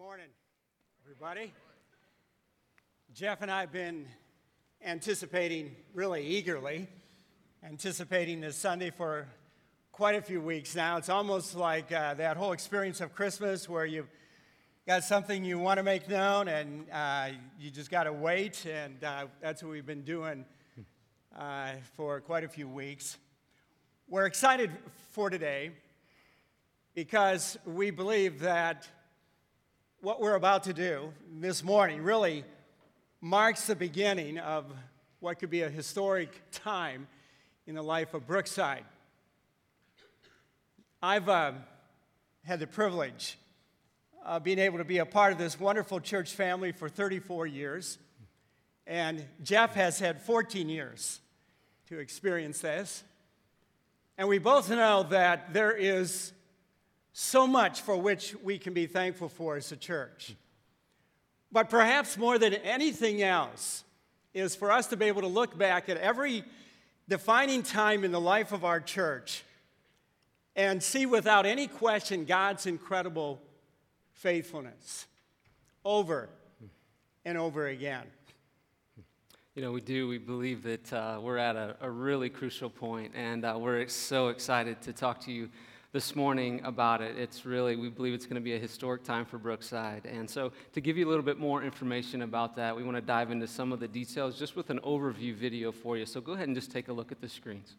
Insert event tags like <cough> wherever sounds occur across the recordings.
morning, everybody. Jeff and I have been anticipating really eagerly, anticipating this Sunday for quite a few weeks now. It's almost like uh, that whole experience of Christmas where you've got something you want to make known and uh, you just got to wait, and uh, that's what we've been doing uh, for quite a few weeks. We're excited for today because we believe that what we're about to do this morning really marks the beginning of what could be a historic time in the life of Brookside. I've uh, had the privilege of being able to be a part of this wonderful church family for 34 years, and Jeff has had 14 years to experience this. And we both know that there is so much for which we can be thankful for as a church. But perhaps more than anything else is for us to be able to look back at every defining time in the life of our church and see without any question God's incredible faithfulness over and over again. You know, we do. We believe that uh, we're at a, a, really crucial point, and uh, we're so excited to talk to you this morning about it. It's really, we believe it's going to be a historic time for Brookside. And so, to give you a little bit more information about that, we want to dive into some of the details just with an overview video for you. So, go ahead and just take a look at the screens.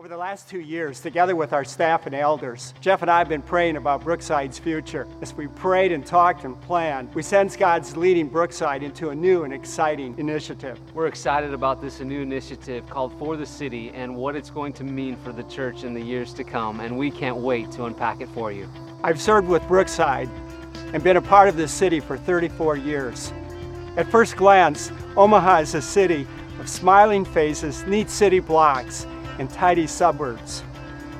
Over the last two years, together with our staff and elders, Jeff and I have been praying about Brookside's future. As we prayed and talked and planned, we sense God's leading Brookside into a new and exciting initiative. We're excited about this new initiative called For the City and what it's going to mean for the church in the years to come, and we can't wait to unpack it for you. I've served with Brookside and been a part of this city for 34 years. At first glance, Omaha is a city of smiling faces, neat city blocks, and tidy suburbs.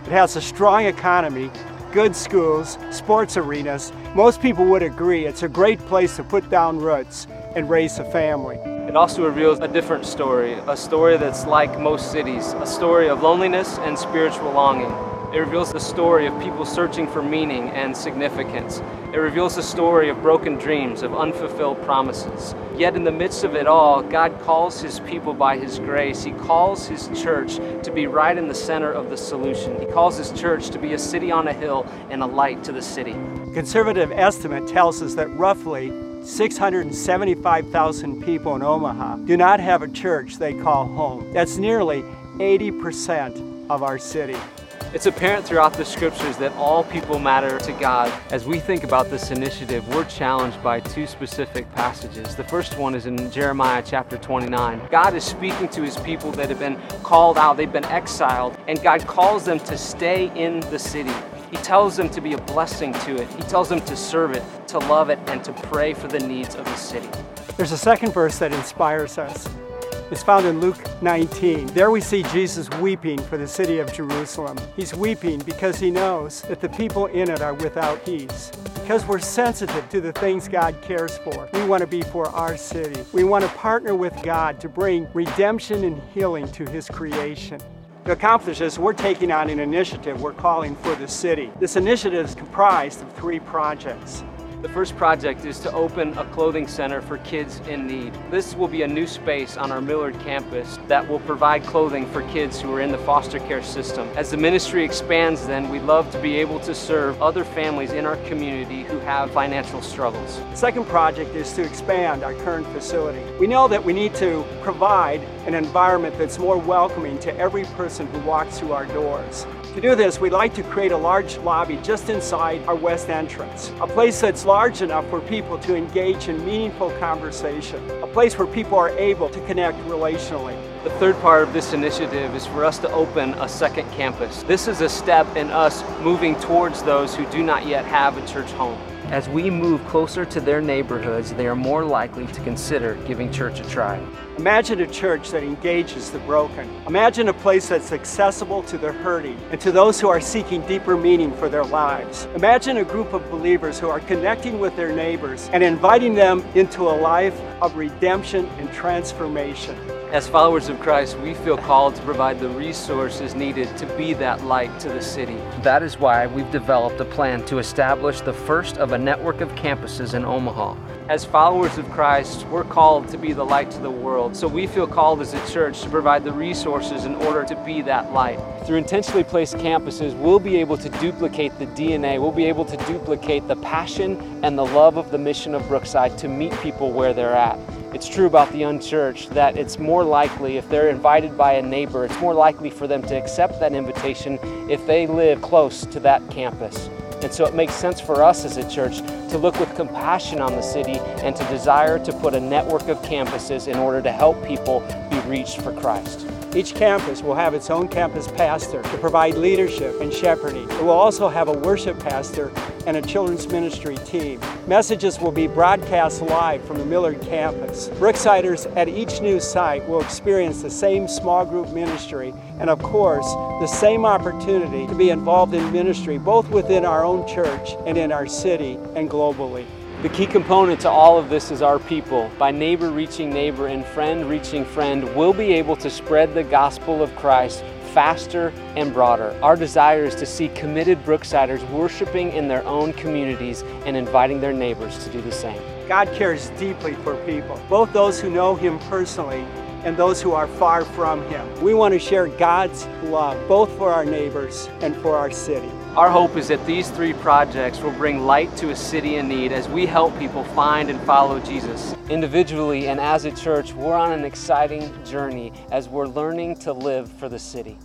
It has a strong economy, good schools, sports arenas. Most people would agree it's a great place to put down roots and raise a family. It also reveals a different story, a story that's like most cities, a story of loneliness and spiritual longing. It reveals the story of people searching for meaning and significance. It reveals the story of broken dreams, of unfulfilled promises. Yet in the midst of it all, God calls his people by his grace. He calls his church to be right in the center of the solution. He calls his church to be a city on a hill and a light to the city. Conservative estimate tells us that roughly 675,000 people in Omaha do not have a church they call home. That's nearly 80% of our city. It's apparent throughout the scriptures that all people matter to God. As we think about this initiative, we're challenged by two specific passages. The first one is in Jeremiah chapter 29. God is speaking to his people that have been called out, they've been exiled, and God calls them to stay in the city. He tells them to be a blessing to it. He tells them to serve it, to love it, and to pray for the needs of the city. There's a second verse that inspires us is found in Luke 19. There we see Jesus weeping for the city of Jerusalem. He's weeping because he knows that the people in it are without peace. Because we're sensitive to the things God cares for, we want to be for our city. We want to partner with God to bring redemption and healing to his creation. To accomplish this, we're taking on an initiative we're calling For the City. This initiative is comprised of three projects. The first project is to open a clothing center for kids in need. This will be a new space on our Millard campus that will provide clothing for kids who are in the foster care system. As the ministry expands then, we'd love to be able to serve other families in our community who have financial struggles. The second project is to expand our current facility. We know that we need to provide an environment that's more welcoming to every person who walks through our doors. To do this, we'd like to create a large lobby just inside our west entrance, a place that's large enough for people to engage in meaningful conversation, a place where people are able to connect relationally. The third part of this initiative is for us to open a second campus. This is a step in us moving towards those who do not yet have a church home. As we move closer to their neighborhoods, they are more likely to consider giving church a try. Imagine a church that engages the broken. Imagine a place that's accessible to the hurting and to those who are seeking deeper meaning for their lives. Imagine a group of believers who are connecting with their neighbors and inviting them into a life of redemption and transformation. As followers of Christ, we feel called to provide the resources needed to be that light to the city. That is why we've developed a plan to establish the first of a network of campuses in Omaha. As followers of Christ, we're called to be the light to the world. So we feel called as a church to provide the resources in order to be that light. Through intentionally placed campuses, we'll be able to duplicate the DNA, we'll be able to duplicate the passion and the love of the mission of Brookside to meet people where they're at. It's true about the unchurched that it's more likely if they're invited by a neighbor, it's more likely for them to accept that invitation if they live close to that campus. And so it makes sense for us as a church to look with compassion on the city and to desire to put a network of campuses in order to help people be reached for Christ. Each campus will have its own campus pastor to provide leadership and shepherding. It will also have a worship pastor and a children's ministry team. Messages will be broadcast live from the Millard campus. Brooksiders at each new site will experience the same small group ministry and, of course, the same opportunity to be involved in ministry both within our own church and in our city and globally. The key component to all of this is our people. By neighbor reaching neighbor and friend reaching friend, we'll be able to spread the gospel of Christ faster and broader. Our desire is to see committed Brooksiders worshiping in their own communities and inviting their neighbors to do the same. God cares deeply for people, both those who know Him personally and those who are far from Him. We want to share God's love both for our neighbors and for our city. Our hope is that these three projects will bring light to a city in need as we help people find and follow Jesus. Individually and as a church, we're on an exciting journey as we're learning to live for the city.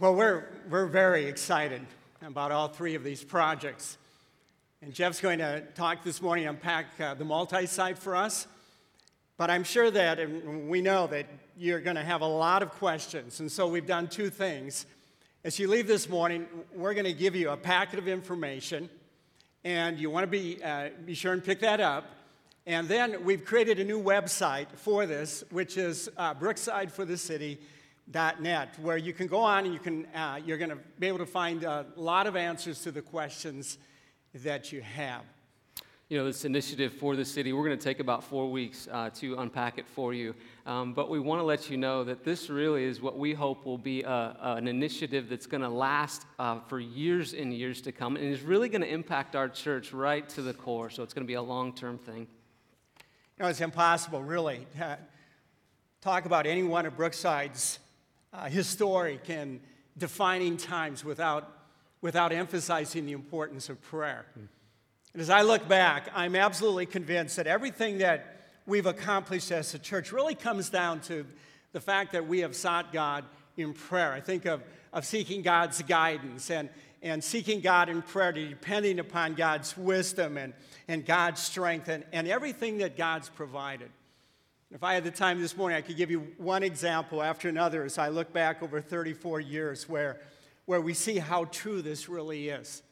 Well, we're, we're very excited about all three of these projects. And Jeff's going to talk this morning, unpack uh, the multi site for us. But I'm sure that, we know that you're going to have a lot of questions. And so we've done two things. As you leave this morning, we're going to give you a packet of information, and you want to be, uh, be sure and pick that up. And then we've created a new website for this, which is uh, where you can go on and you can, uh, you're going to be able to find a lot of answers to the questions that you have. You know, this initiative for the city, we're going to take about four weeks uh, to unpack it for you. Um, but we want to let you know that this really is what we hope will be a, an initiative that's going to last uh, for years and years to come and is really going to impact our church right to the core. So it's going to be a long term thing. You know, it's impossible, really, to talk about any one of Brookside's uh, historic and defining times without, without emphasizing the importance of prayer. Mm. And as I look back, I'm absolutely convinced that everything that we've accomplished as a church really comes down to the fact that we have sought God in prayer. I think of, of seeking God's guidance and, and seeking God in prayer, depending upon God's wisdom and, and God's strength and, and everything that God's provided. If I had the time this morning, I could give you one example after another as I look back over 34 years where, where we see how true this really is.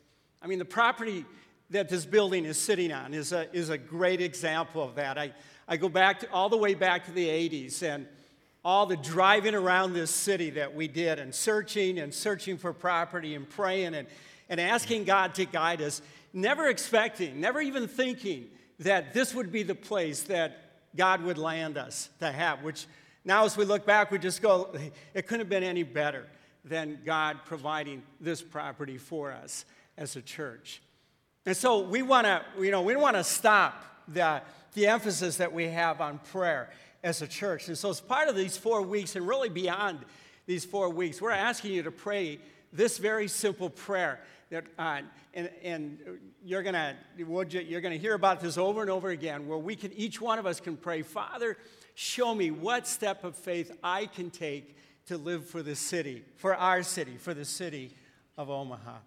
I mean, the property that this building is sitting on is a, is a great example of that. I, I go back to, all the way back to the 80s and all the driving around this city that we did and searching and searching for property and praying and, and asking God to guide us, never expecting, never even thinking that this would be the place that God would land us to have, which now as we look back, we just go, it couldn't have been any better than God providing this property for us as a church. And so we want to, you know, we want to stop the, the emphasis that we have on prayer as a church. And so, as part of these four weeks, and really beyond these four weeks, we're asking you to pray this very simple prayer. That, uh, and, and you're gonna you're gonna hear about this over and over again, where we can each one of us can pray, Father, show me what step of faith I can take to live for the city, for our city, for the city of Omaha.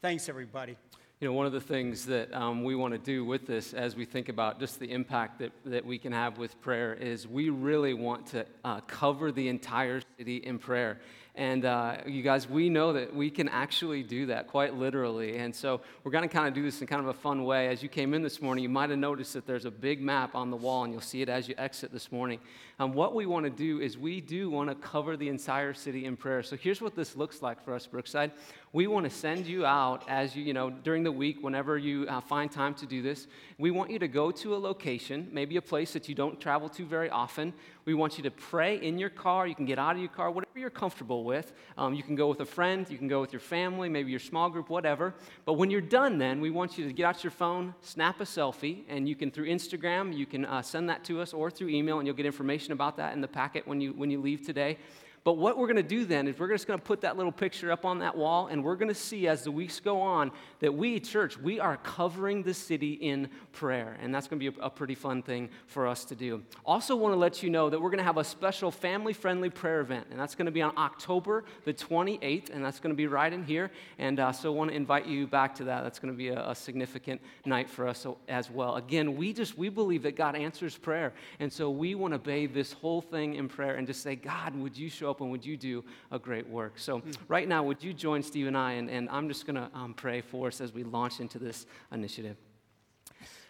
Thanks, everybody. You know, one of the things that um, we want to do with this as we think about just the impact that, that we can have with prayer is we really want to uh, cover the entire city in prayer. And uh, you guys, we know that we can actually do that quite literally. And so we're going to kind of do this in kind of a fun way. As you came in this morning, you might have noticed that there's a big map on the wall, and you'll see it as you exit this morning. And um, what we want to do is we do want to cover the entire city in prayer. So here's what this looks like for us, Brookside. We want to send you out as you, you know, during the week, whenever you uh, find time to do this. We want you to go to a location, maybe a place that you don't travel to very often. We want you to pray in your car. You can get out of your car, whatever you're comfortable with. Um, you can go with a friend, you can go with your family, maybe your small group, whatever. But when you're done, then we want you to get out your phone, snap a selfie, and you can through Instagram, you can uh, send that to us or through email, and you'll get information about that in the packet when you when you leave today. But what we're going to do then is we're just going to put that little picture up on that wall, and we're going to see as the weeks go on that we, church, we are covering the city in prayer. And that's going to be a, a pretty fun thing for us to do. Also, want to let you know that we're going to have a special family friendly prayer event, and that's going to be on October the 28th, and that's going to be right in here. And uh, so, I want to invite you back to that. That's going to be a, a significant night for us as well. Again, we just we believe that God answers prayer, and so we want to bathe this whole thing in prayer and just say, God, would you show up? and would you do a great work? So, mm. right now, would you join Steve and I? And, and I'm just going to um, pray for us as we launch into this initiative.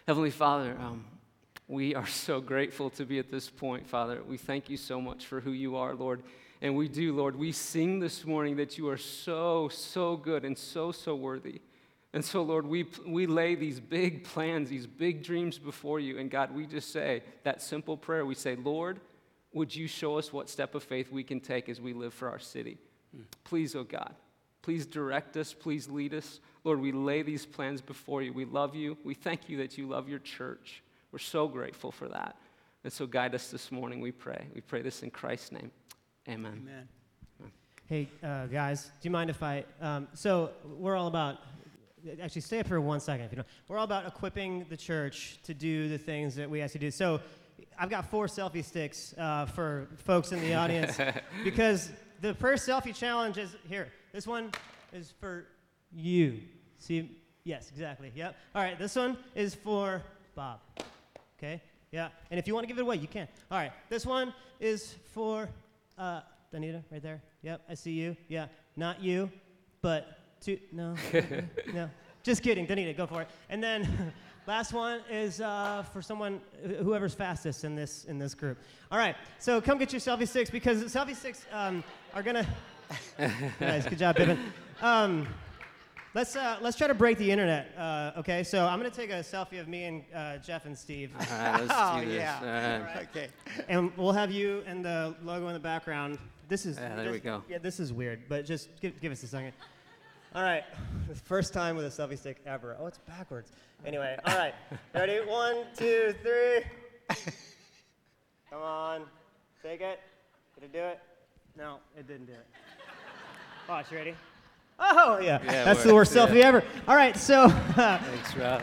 Heavenly Father, um, we are so grateful to be at this point, Father. We thank you so much for who you are, Lord. And we do, Lord. We sing this morning that you are so, so good and so, so worthy. And so, Lord, we, we lay these big plans, these big dreams before you. And God, we just say that simple prayer. We say, Lord, would you show us what step of faith we can take as we live for our city? Mm. Please, oh God, please direct us, please lead us. Lord, we lay these plans before you. We love you. We thank you that you love your church. We're so grateful for that. And so guide us this morning, we pray. We pray this in Christ's name. Amen. Amen. Hey, uh, guys, do you mind if I? Um, so, we're all about, actually, stay up for one second if you know. We're all about equipping the church to do the things that we ask you to do. So, I've got four selfie sticks uh, for folks in the audience <laughs> because the first selfie challenge is here. This one is for you. See? Yes, exactly. Yep. All right, this one is for Bob. Okay? Yeah. And if you want to give it away, you can. All right, this one is for uh, Danita right there. Yep, I see you. Yeah, not you, but two. No, <laughs> no. Just kidding, Danita, go for it. And then <laughs> Last one is uh, for someone, whoever's fastest in this in this group. All right, so come get your selfie sticks because selfie sticks um, are gonna. <laughs> nice, good job, Pippin. Um, let's uh, let's try to break the internet. Uh, okay, so I'm gonna take a selfie of me and uh, Jeff and Steve. <laughs> All right, let's oh, do this. yeah. Right. <laughs> Okay. And we'll have you and the logo in the background. This is. Yeah, there this, we go. Yeah, this is weird, but just give, give us a second. All right, <laughs> first time with a selfie stick ever. Oh, it's backwards. Anyway, all right. Ready? One, two, three. Come on. Take it. Did it do it? No, it didn't do it. Watch, You ready? Oh, yeah. yeah That's the worst yeah. selfie ever. All right, so. <laughs> Thanks, Rob.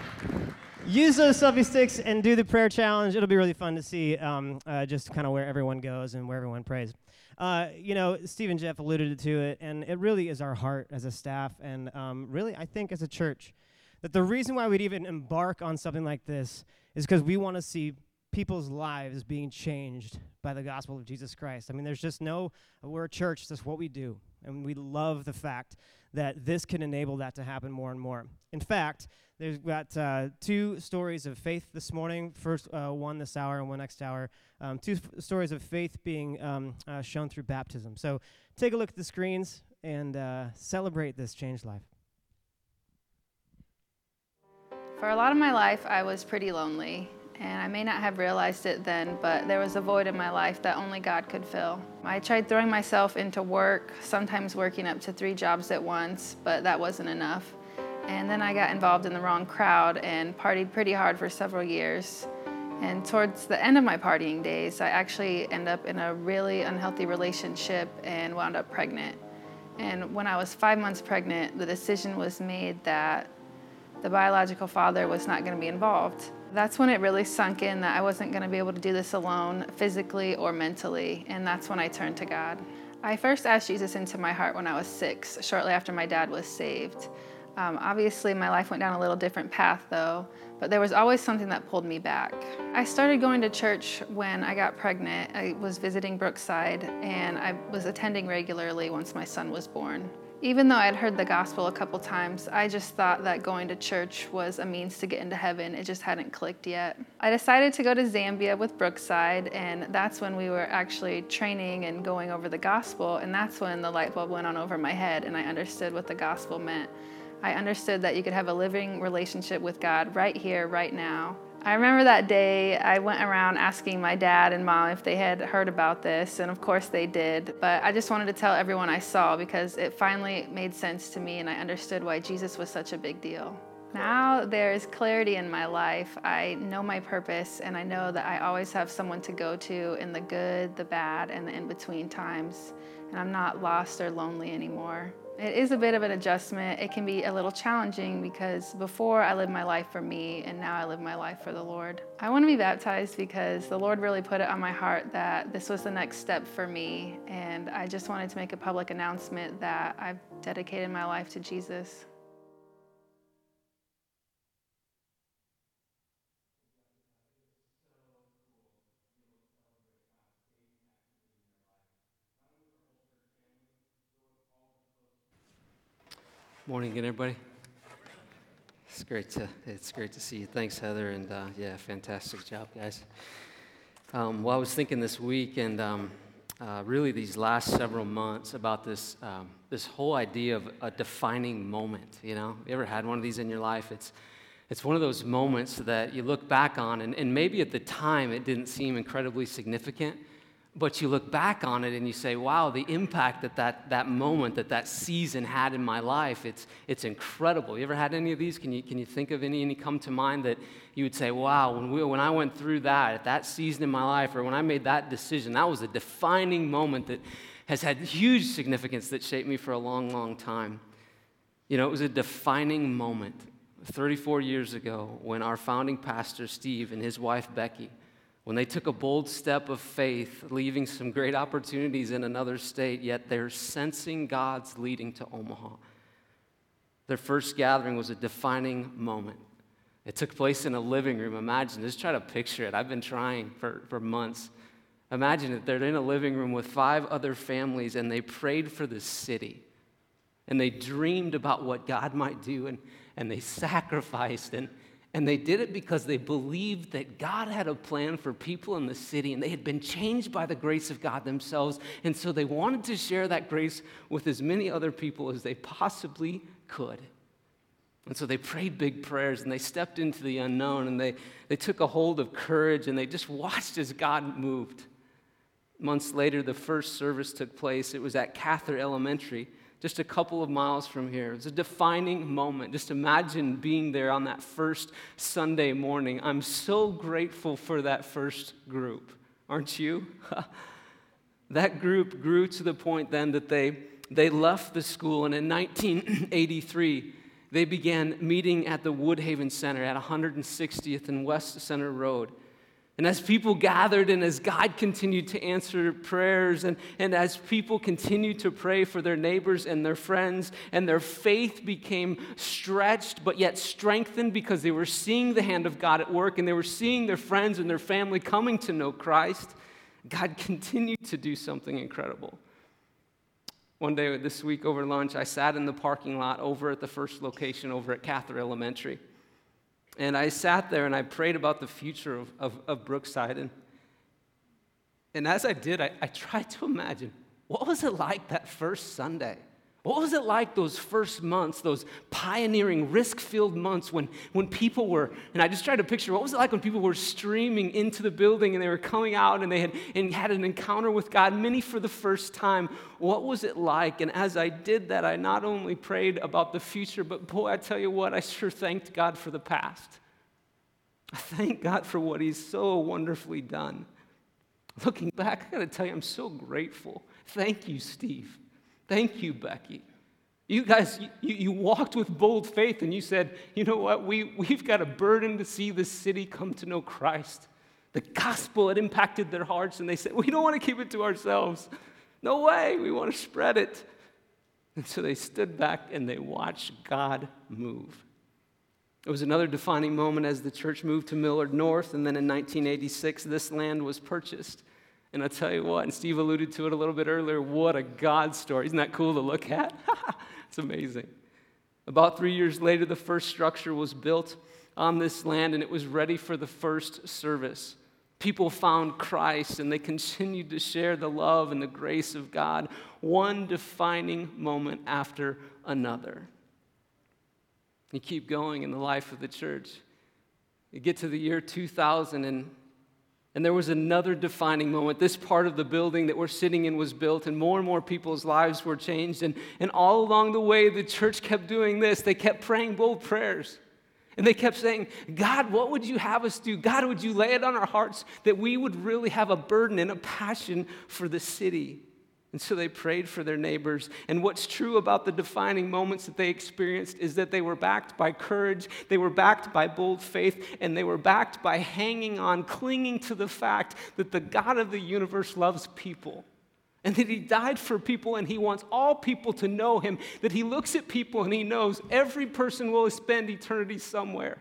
Use those selfie sticks and do the prayer challenge. It'll be really fun to see um, uh, just kind of where everyone goes and where everyone prays. Uh, you know, Steve and Jeff alluded to it, and it really is our heart as a staff, and um, really, I think as a church, that the reason why we'd even embark on something like this is because we want to see people's lives being changed by the gospel of Jesus Christ. I mean, there's just no, we're a church, that's what we do. And we love the fact that this can enable that to happen more and more. In fact, there's got uh, two stories of faith this morning. First, uh, one this hour and one next hour. Um, two f- stories of faith being um, uh, shown through baptism. So take a look at the screens and uh, celebrate this changed life. For a lot of my life, I was pretty lonely. And I may not have realized it then, but there was a void in my life that only God could fill. I tried throwing myself into work, sometimes working up to three jobs at once, but that wasn't enough. And then I got involved in the wrong crowd and partied pretty hard for several years. And towards the end of my partying days, I actually ended up in a really unhealthy relationship and wound up pregnant. And when I was five months pregnant, the decision was made that the biological father was not going to be involved. That's when it really sunk in that I wasn't going to be able to do this alone, physically or mentally, and that's when I turned to God. I first asked Jesus into my heart when I was six, shortly after my dad was saved. Um, obviously, my life went down a little different path though, but there was always something that pulled me back. I started going to church when I got pregnant. I was visiting Brookside and I was attending regularly once my son was born. Even though I'd heard the gospel a couple times, I just thought that going to church was a means to get into heaven. It just hadn't clicked yet. I decided to go to Zambia with Brookside, and that's when we were actually training and going over the gospel, and that's when the light bulb went on over my head and I understood what the gospel meant. I understood that you could have a living relationship with God right here, right now. I remember that day I went around asking my dad and mom if they had heard about this, and of course they did. But I just wanted to tell everyone I saw because it finally made sense to me and I understood why Jesus was such a big deal. Now there is clarity in my life. I know my purpose and I know that I always have someone to go to in the good, the bad, and the in between times. And I'm not lost or lonely anymore. It is a bit of an adjustment. It can be a little challenging because before I lived my life for me and now I live my life for the Lord. I want to be baptized because the Lord really put it on my heart that this was the next step for me. And I just wanted to make a public announcement that I've dedicated my life to Jesus. Morning again, everybody. It's great to it's great to see you. Thanks, Heather, and uh, yeah, fantastic job, guys. Um, well, I was thinking this week, and um, uh, really these last several months about this um, this whole idea of a defining moment. You know, you ever had one of these in your life? It's it's one of those moments that you look back on, and, and maybe at the time it didn't seem incredibly significant but you look back on it and you say, wow, the impact that that, that moment, that that season had in my life, it's, it's incredible. You ever had any of these? Can you, can you think of any, any come to mind that you would say, wow, when, we, when I went through that, at that season in my life, or when I made that decision, that was a defining moment that has had huge significance that shaped me for a long, long time. You know, it was a defining moment 34 years ago when our founding pastor, Steve, and his wife, Becky, when they took a bold step of faith, leaving some great opportunities in another state, yet they're sensing God's leading to Omaha. Their first gathering was a defining moment. It took place in a living room. Imagine, just try to picture it. I've been trying for, for months. Imagine that they're in a living room with five other families and they prayed for the city. And they dreamed about what God might do and, and they sacrificed and, and they did it because they believed that God had a plan for people in the city and they had been changed by the grace of God themselves. And so they wanted to share that grace with as many other people as they possibly could. And so they prayed big prayers and they stepped into the unknown and they, they took a hold of courage and they just watched as God moved. Months later, the first service took place. It was at Cather Elementary just a couple of miles from here. It's a defining moment. Just imagine being there on that first Sunday morning. I'm so grateful for that first group, aren't you? <laughs> that group grew to the point then that they, they left the school, and in 1983, they began meeting at the Woodhaven Center at 160th and West Center Road. And as people gathered and as God continued to answer prayers, and, and as people continued to pray for their neighbors and their friends, and their faith became stretched but yet strengthened because they were seeing the hand of God at work and they were seeing their friends and their family coming to know Christ, God <laughs> continued to do something incredible. One day this week over lunch, I sat in the parking lot over at the first location over at Cather Elementary. And I sat there and I prayed about the future of, of, of Brookside. And, and as I did, I, I tried to imagine what was it like that first Sunday? What was it like those first months, those pioneering, risk filled months when, when people were, and I just tried to picture what was it like when people were streaming into the building and they were coming out and they had, and had an encounter with God, many for the first time. What was it like? And as I did that, I not only prayed about the future, but boy, I tell you what, I sure thanked God for the past. I thank God for what He's so wonderfully done. Looking back, I gotta tell you, I'm so grateful. Thank you, Steve. Thank you, Becky. You guys, you, you walked with bold faith and you said, you know what, we, we've got a burden to see this city come to know Christ. The gospel had impacted their hearts and they said, we don't want to keep it to ourselves. No way, we want to spread it. And so they stood back and they watched God move. It was another defining moment as the church moved to Millard North, and then in 1986, this land was purchased. And I'll tell you what, and Steve alluded to it a little bit earlier, what a God story. Isn't that cool to look at? <laughs> it's amazing. About three years later, the first structure was built on this land, and it was ready for the first service. People found Christ and they continued to share the love and the grace of God, one defining moment after another. You keep going in the life of the church. You get to the year 2000, and, and there was another defining moment. This part of the building that we're sitting in was built, and more and more people's lives were changed. And, and all along the way, the church kept doing this. They kept praying bold prayers. And they kept saying, God, what would you have us do? God, would you lay it on our hearts that we would really have a burden and a passion for the city? And so they prayed for their neighbors. And what's true about the defining moments that they experienced is that they were backed by courage, they were backed by bold faith, and they were backed by hanging on, clinging to the fact that the God of the universe loves people and that he died for people and he wants all people to know him, that he looks at people and he knows every person will spend eternity somewhere.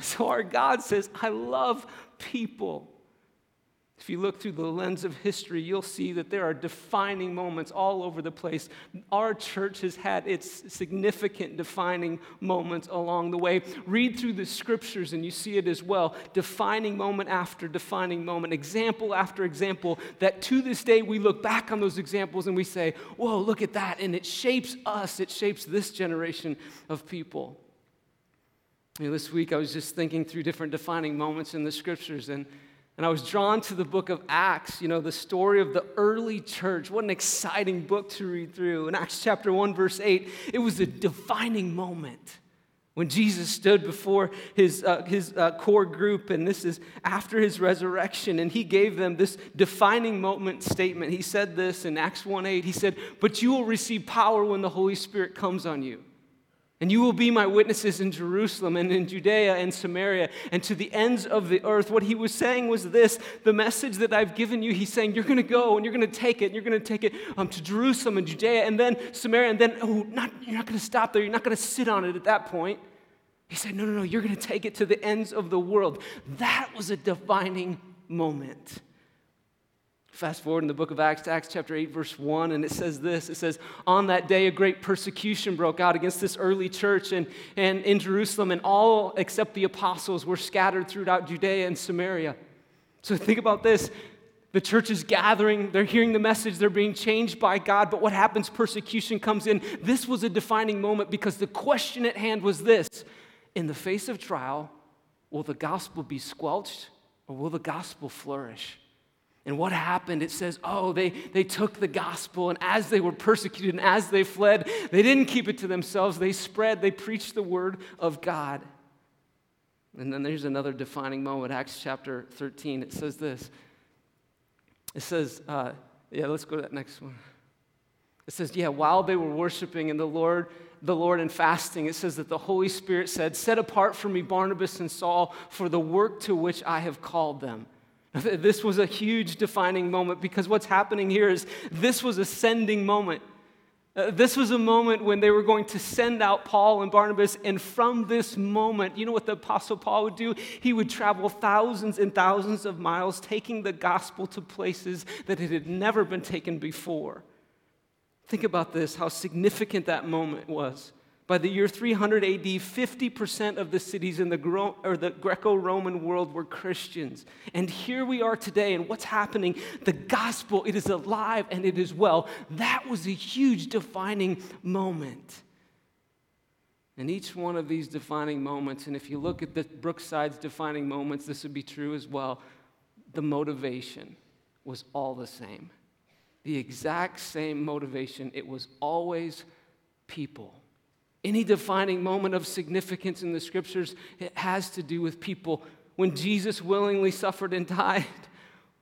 So our God says, I love people. If you look through the lens of history, you'll see that there are defining moments all over the place. Our church has had its significant defining moments along the way. Read through the scriptures and you see it as well. Defining moment after defining moment, example after example, that to this day we look back on those examples and we say, Whoa, look at that. And it shapes us, it shapes this generation of people. You know, this week I was just thinking through different defining moments in the scriptures and and I was drawn to the book of Acts, you know, the story of the early church. What an exciting book to read through. In Acts chapter 1, verse 8, it was a defining moment when Jesus stood before his, uh, his uh, core group, and this is after his resurrection, and he gave them this defining moment statement. He said this in Acts 1 8. He said, But you will receive power when the Holy Spirit comes on you. And you will be my witnesses in Jerusalem and in Judea and Samaria and to the ends of the earth. What he was saying was this the message that I've given you, he's saying, you're going to go and you're going to take it, and you're going to take it um, to Jerusalem and Judea and then Samaria, and then, oh, not, you're not going to stop there. You're not going to sit on it at that point. He said, no, no, no, you're going to take it to the ends of the world. That was a defining moment. Fast forward in the book of Acts, Acts chapter 8, verse 1, and it says this It says, On that day, a great persecution broke out against this early church and, and in Jerusalem, and all except the apostles were scattered throughout Judea and Samaria. So think about this. The church is gathering, they're hearing the message, they're being changed by God, but what happens? Persecution comes in. This was a defining moment because the question at hand was this In the face of trial, will the gospel be squelched or will the gospel flourish? And what happened? It says, oh, they, they took the gospel, and as they were persecuted and as they fled, they didn't keep it to themselves. They spread, they preached the word of God. And then there's another defining moment, Acts chapter 13. It says this. It says, uh, yeah, let's go to that next one. It says, yeah, while they were worshiping in the Lord, the Lord and fasting, it says that the Holy Spirit said, Set apart for me Barnabas and Saul for the work to which I have called them. <laughs> This was a huge defining moment because what's happening here is this was a sending moment. Uh, this was a moment when they were going to send out Paul and Barnabas, and from this moment, you know what the Apostle Paul would do? He would travel thousands and thousands of miles, taking the gospel to places that it had never been taken before. Think about this how significant that moment was. By the year 300 AD, 50% of the cities in the, Gro- or the Greco Roman world were Christians. And here we are today, and what's happening? The gospel, it is alive and it is well. That was a huge defining moment. And each one of these defining moments, and if you look at the Brookside's defining moments, this would be true as well. The motivation was all the same. The exact same motivation. It was always people. Any defining moment of significance in the scriptures, it has to do with people. When Jesus willingly suffered and <laughs> died,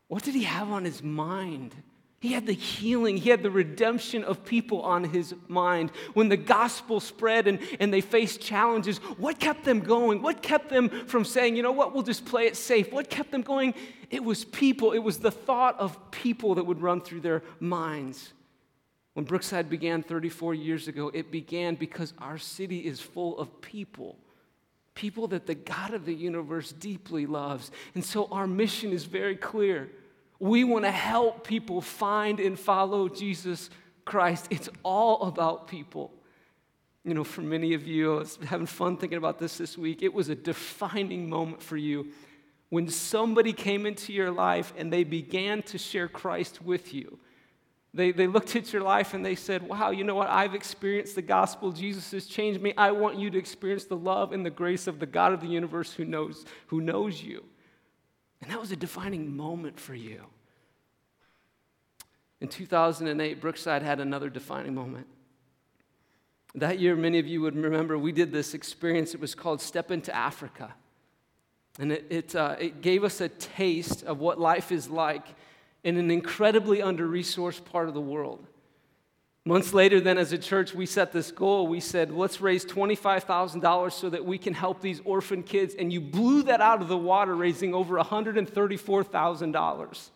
what did he have on his mind? He had the healing, he had the redemption of people on his mind. When the gospel spread and, and they faced challenges, what kept them going? What kept them from saying, you know what, we'll just play it safe? What kept them going? It was people, it was the thought of people that would run through their minds. When Brookside began 34 years ago, it began because our city is full of people. People that the God of the universe deeply loves. And so our mission is very clear. We want to help people find and follow Jesus Christ. It's all about people. You know, for many of you, I was having fun thinking about this this week. It was a defining moment for you when somebody came into your life and they began to share Christ with you. They, they looked at your life and they said, Wow, you know what? I've experienced the gospel. Jesus has changed me. I want you to experience the love and the grace of the God of the universe who knows, who knows you. And that was a defining moment for you. In 2008, Brookside had another defining moment. That year, many of you would remember we did this experience. It was called Step into Africa. And it, it, uh, it gave us a taste of what life is like in an incredibly under resourced part of the world. Months later, then, as a church, we set this goal. We said, let's raise $25,000 so that we can help these orphan kids. And you blew that out of the water, raising over $134,000.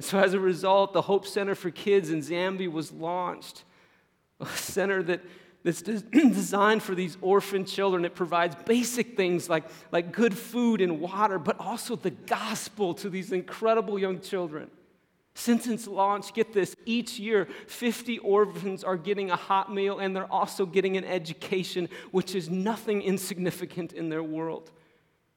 So, as a result, the Hope Center for Kids in Zambia was launched, <laughs> a center that that's <clears throat> designed for these orphan children. It provides basic things like, like good food and water, but also the gospel to these incredible young children. Since its launch, get this, each year 50 orphans are getting a hot meal and they're also getting an education, which is nothing insignificant in their world.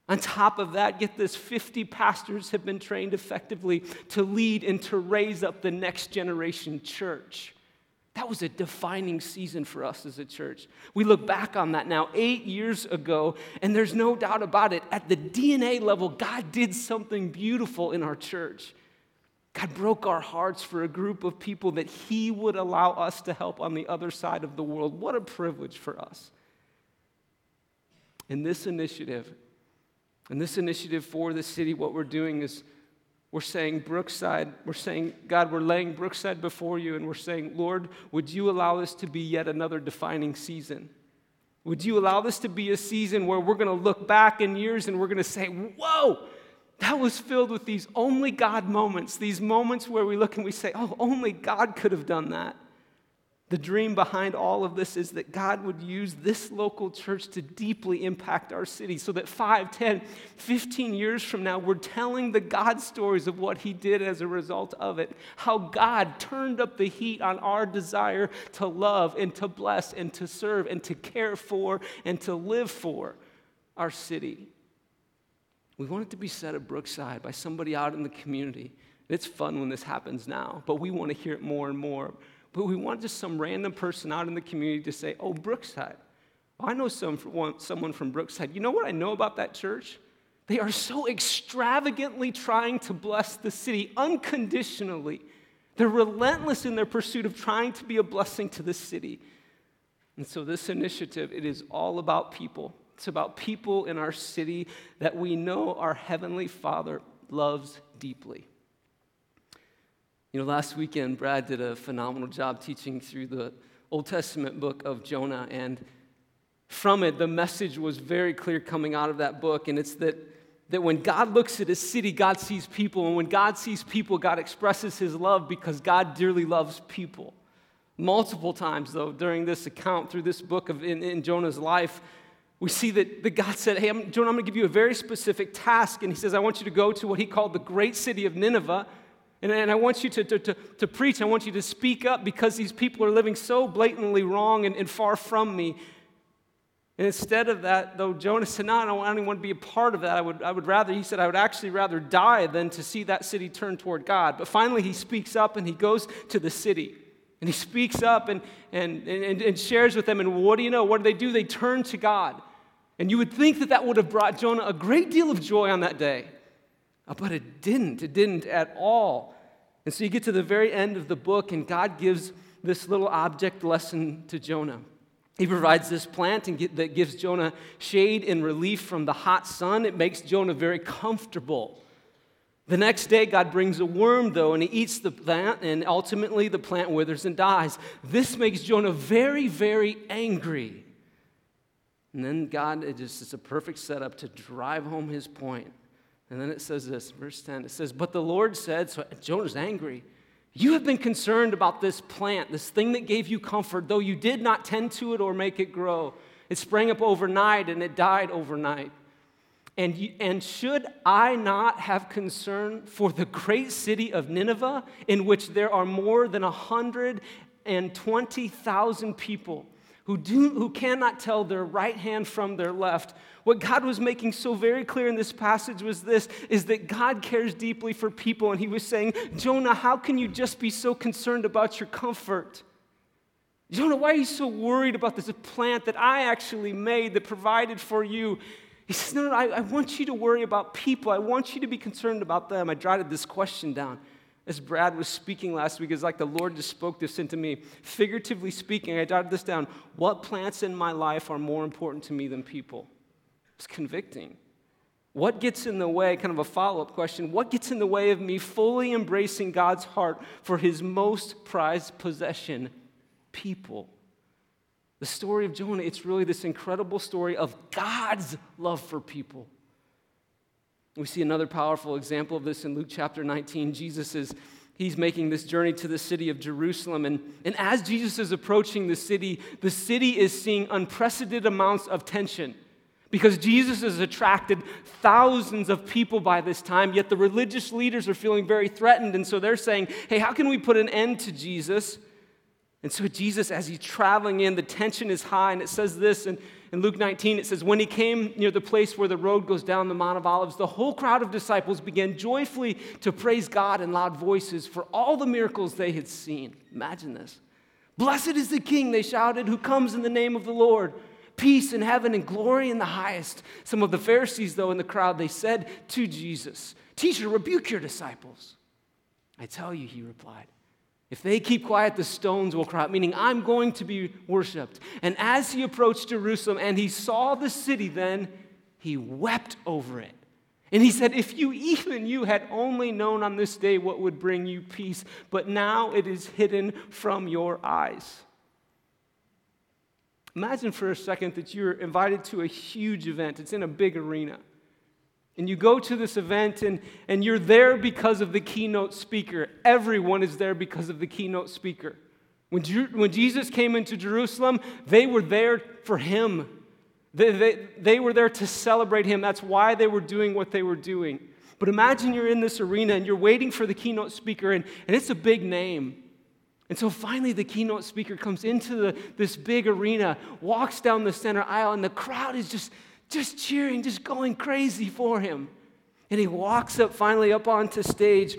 On top of that, get this 50 pastors have been trained effectively to lead and to raise up the next generation church. That was a defining season for us as a church. We look back on that now, eight years ago, and there's no doubt about it. At the DNA level, God did something beautiful in our church. God broke our hearts for a group of people that He would allow us to help on the other side of the world. What a privilege for us. In this initiative, in this initiative for the city, what we're doing is we're saying, Brookside, we're saying, God, we're laying Brookside before you, and we're saying, Lord, would you allow this to be yet another defining season? Would you allow this to be a season where we're going to look back in years and we're going to say, Whoa, that was filled with these only God moments, these moments where we look and we say, Oh, only God could have done that. The dream behind all of this is that God would use this local church to deeply impact our city so that 5, 10, 15 years from now, we're telling the God stories of what He did as a result of it. How God turned up the heat on our desire to love and to bless and to serve and to care for and to live for our city. We want it to be said at Brookside by somebody out in the community. It's fun when this happens now, but we want to hear it more and more but we want just some random person out in the community to say, oh, Brookside. I know some, someone from Brookside. You know what I know about that church? They are so extravagantly trying to bless the city unconditionally. They're relentless in their pursuit of trying to be a blessing to the city. And so this initiative, it is all about people. It's about people in our city that we know our heavenly Father loves deeply. You know, last weekend, Brad did a phenomenal job teaching through the Old Testament book of Jonah, and from it, the message was very clear coming out of that book, and it's that, that when God looks at a city, God sees people, and when God sees people, God expresses his love because God dearly loves people. Multiple times, though, during this account, through this book of in, in Jonah's life, we see that, that God said, Hey, I'm, Jonah, I'm going to give you a very specific task. And he says, I want you to go to what he called the great city of Nineveh and, and I want you to, to, to, to, preach, I want you to speak up because these people are living so blatantly wrong and, and far from me. And instead of that, though Jonah said, No, I don't, I don't want to be a part of that. I would, I would rather, he said, I would actually rather die than to see that city turn toward God. But finally, he speaks up and he goes to the city. And he speaks up and, and, and, and shares with them. And what do you know? What do they do? They turn to God. And you would think that that would have brought Jonah a great deal of joy on that day. But it didn't. It didn't at all. And so you get to the very end of the book, and God gives this little object lesson to Jonah. He provides this plant and get, that gives Jonah shade and relief from the hot sun. It makes Jonah very comfortable. The next day, God brings a worm, though, and he eats the plant, and ultimately the plant withers and dies. This makes Jonah very, very angry. And then God, it just is a perfect setup to drive home his point. And then it says this, verse 10. It says, But the Lord said, so Jonah's angry. You have been concerned about this plant, this thing that gave you comfort, though you did not tend to it or make it grow. It sprang up overnight and it died overnight. And, you, and should I not have concern for the great city of Nineveh, in which there are more than 120,000 people who, do, who cannot tell their right hand from their left? What God was making so very clear in this passage was this is that God cares deeply for people. And he was saying, Jonah, how can you just be so concerned about your comfort? Jonah, why are you so worried about this plant that I actually made that provided for you? He says, No, no, I, I want you to worry about people. I want you to be concerned about them. I jotted this question down as Brad was speaking last week. It's like the Lord just spoke this into me. Figuratively speaking, I jotted this down. What plants in my life are more important to me than people? It's convicting. What gets in the way, kind of a follow up question, what gets in the way of me fully embracing God's heart for his most prized possession, people? The story of Jonah, it's really this incredible story of God's love for people. We see another powerful example of this in Luke chapter 19. Jesus is he's making this journey to the city of Jerusalem. And, and as Jesus is approaching the city, the city is seeing unprecedented amounts of tension because Jesus has attracted thousands of people by this time, yet the religious leaders are feeling very threatened. And so they're saying, hey, how can we put an end to Jesus? And so, Jesus, as he's traveling in, the tension is high. And it says this in, in Luke 19 it says, When he came near the place where the road goes down the Mount of Olives, the whole crowd of disciples began joyfully to praise God in loud voices for all the miracles they had seen. Imagine this. Blessed is the King, they shouted, who comes in the name of the Lord. Peace in heaven and glory in the highest. Some of the Pharisees, though, in the crowd, they said to Jesus, Teacher, rebuke your disciples. I tell you, he replied. If they keep quiet, the stones will cry out, meaning I'm going to be worshiped. And as he approached Jerusalem and he saw the city, then he wept over it. And he said, If you, even you, had only known on this day what would bring you peace, but now it is hidden from your eyes. Imagine for a second that you're invited to a huge event, it's in a big arena. And you go to this event and, and you're there because of the keynote speaker. Everyone is there because of the keynote speaker. When, when Jesus came into Jerusalem, they were there for him. They, they, they were there to celebrate him. That's why they were doing what they were doing. But imagine you're in this arena and you're waiting for the keynote speaker, and, and it's a big name. And so finally, the keynote speaker comes into the, this big arena, walks down the center aisle, and the crowd is just just cheering, just going crazy for him. And he walks up finally up onto stage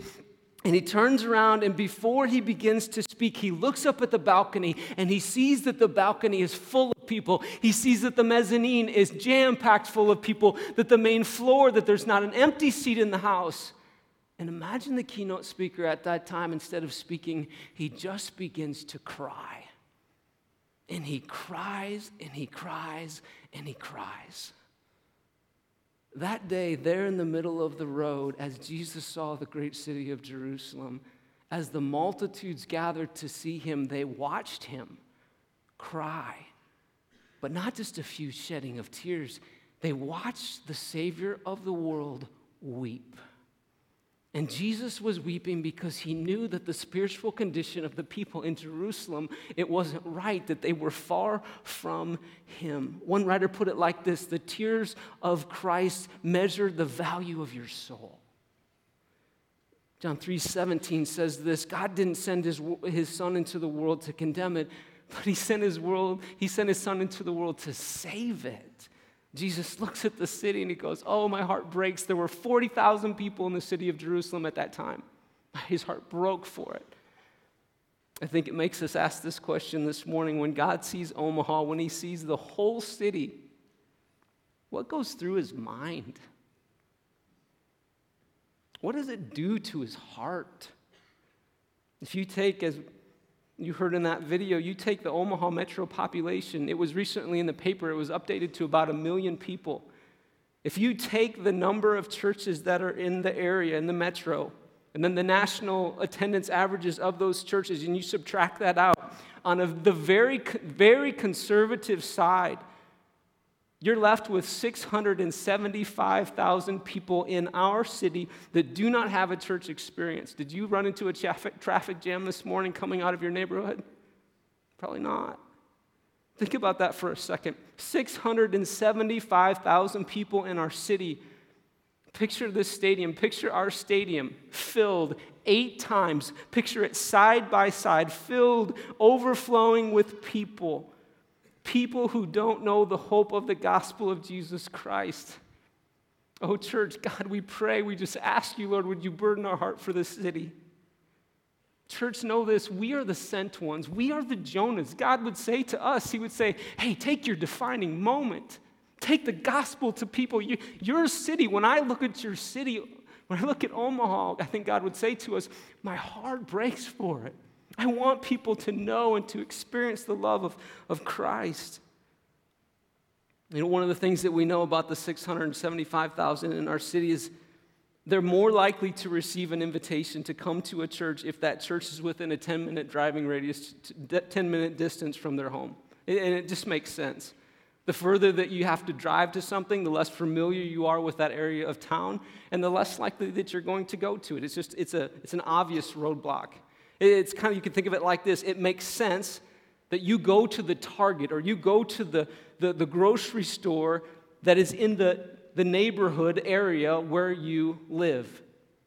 and he turns around, and before he begins to speak, he looks up at the balcony and he sees that the balcony is full of people. He sees that the mezzanine is jam packed full of people, that the main floor, that there's not an empty seat in the house. And imagine the keynote speaker at that time, instead of speaking, he just begins to cry. And he cries and he cries and he cries. That day, there in the middle of the road, as Jesus saw the great city of Jerusalem, as the multitudes gathered to see him, they watched him cry. But not just a few shedding of tears, they watched the Savior of the world weep. And Jesus was weeping because he knew that the spiritual condition of the people in Jerusalem, it wasn't right, that they were far from him. One writer put it like this the tears of Christ measure the value of your soul. John 3:17 says this, God didn't send his, his son into the world to condemn it, but he sent his world, he sent his son into the world to save it. Jesus looks at the city and he goes, Oh, my heart breaks. There were 40,000 people in the city of Jerusalem at that time. <laughs> His heart broke for it. I think it makes us ask this question this morning when God sees Omaha, when he sees the whole city, what goes through his mind? What does it do to his heart? If you take, as you heard in that video, you take the Omaha metro population, it was recently in the paper, it was updated to about a million people. If you take the number of churches that are in the area, in the metro, and then the national attendance averages of those churches, and you subtract that out, on a, the very, very conservative side, You're left with 675,000 people in our city that do not have a church experience. Did you run into a traffic, jam this morning coming out of your neighborhood? Probably not. Think about that for a second. 675,000 people in our city. Picture this stadium, picture our stadium filled eight times. Picture it side by side, filled, overflowing with people. People who don't know the hope of the gospel of Jesus Christ. Oh, church, God, we pray, we just ask you, Lord, would you burden our heart for this city? Church, know this. We are the sent ones. We are the Jonahs. God would say to us, He would say, Hey, take your defining moment. Take the gospel to people. You, your city, when I look at your city, when I look at Omaha, I think God would say to us, My heart breaks for it. I want people to know and to experience the love of, of Christ. You know, one of the things that we know about the 675,000 in our city is they're more likely to receive an invitation to come to a church if that church is within a 10 minute driving radius, 10 minute distance from their home. And it just makes sense. The further that you have to drive to something, the less familiar you are with that area of town, and the less likely that you're going to go to it. It's just, it's, a, it's an obvious roadblock. It's kind of, you can think of it like this it makes sense that you go to the Target or you go to the, the, the grocery store that is in the the neighborhood area where you live.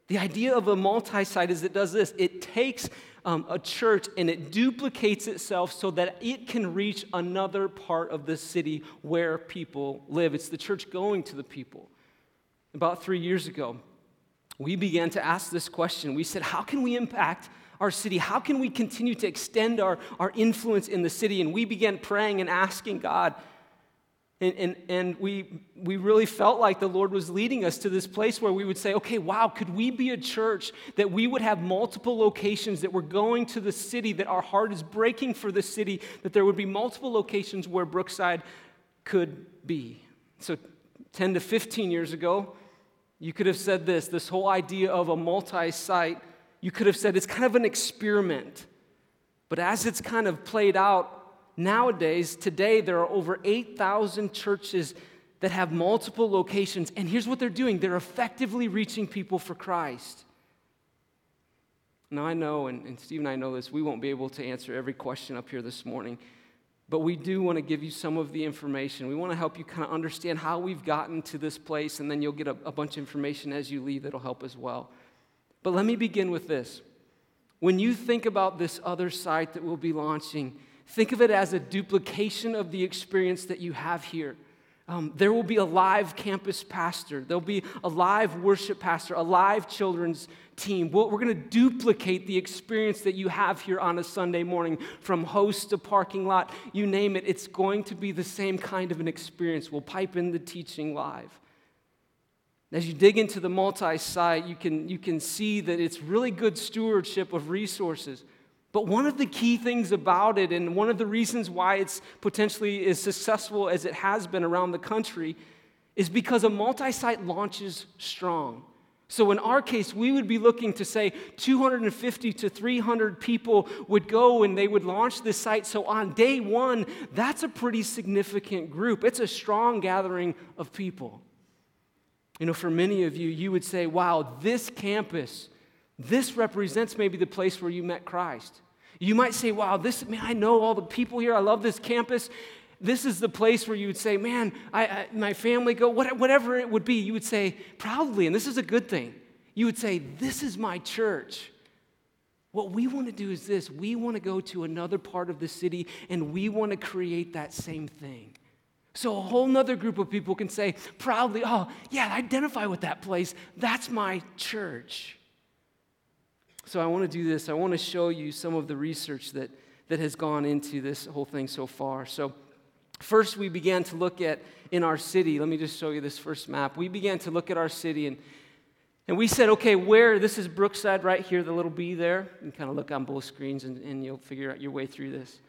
The idea of a multi site is it does this it takes um, a church and it duplicates itself so that it can reach another part of the city where people live. It's the church going to the people. About three years ago, we began to ask this question. We said, How can we impact our city? How can we continue to extend our, our influence in the city? And we began praying and asking God, and, and, and we, we really felt like the Lord was leading us to this place where we would say, okay, wow, could we be a church that we would have multiple locations, that we're going to the city, that our heart is breaking for the city, that there would be multiple locations where Brookside could be? So, 10 to 15 years ago, you could have said this this whole idea of a multi site, you could have said it's kind of an experiment. But as it's kind of played out, Nowadays, today, there are over 8,000 churches that have multiple locations. And here's what they're doing they're effectively reaching people for Christ. Now, I know, and, and Steve and I know this, we won't be able to answer every question up here this morning, but we do want to give you some of the information. We want to help you kind of understand how we've gotten to this place, and then you'll get a, a bunch of information as you leave that'll help as well. But let me begin with this. When you think about this other site that we'll be launching, Think of it as a duplication of the experience that you have here. Um, there will be a live campus pastor. There'll be a live worship pastor, a live children's team. We're going to duplicate the experience that you have here on a Sunday morning from host to parking lot, you name it. It's going to be the same kind of an experience. We'll pipe in the teaching live. As you dig into the multi site, you can, you can see that it's really good stewardship of resources. But one of the key things about it, and one of the reasons why it's potentially as successful as it has been around the country, is because a multi site launches strong. So, in our case, we would be looking to say 250 to 300 people would go and they would launch this site. So, on day one, that's a pretty significant group. It's a strong gathering of people. You know, for many of you, you would say, wow, this campus this represents maybe the place where you met Christ. You might say, wow, this, man, I know all the people here. I love this campus. This is the place where you would say, man, I, I, my family go, whatever it would be. You would say, proudly, and this is a good thing. You would say, this is my church. What we want to do is this we want to go to another part of the city and we want to create that same thing. So a whole nother group of people can say proudly, oh, yeah, I identify with that place. That's my church. So I want to do this. I want to show you some of the research that, that has gone into this whole thing so far. So, first, we began to look at in our city. Let me just show you this first map. We began to look at our city and and we said, okay, where, this is Brookside right here, the little B there. You can kind of look on both screens and, and you'll figure out your way through this.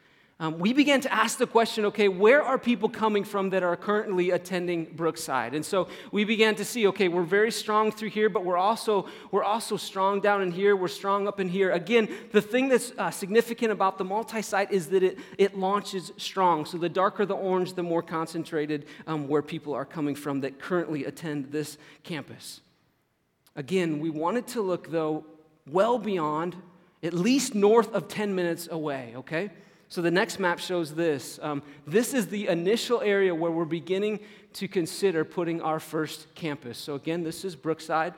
Um, we began to ask the question okay, where are people coming from that are currently attending Brookside? And so we began to see okay, we're very strong through here, but we're also, we're also strong down in here, we're strong up in here. Again, the thing that's uh, significant about the multi site is that it, it launches strong. So the darker the orange, the more concentrated um, where people are coming from that currently attend this campus. Again, we wanted to look, though, well beyond, at least north of 10 minutes away, okay? So the next map shows this. Um, this is the initial area where we're beginning to consider putting our first campus. So again, this is Brookside.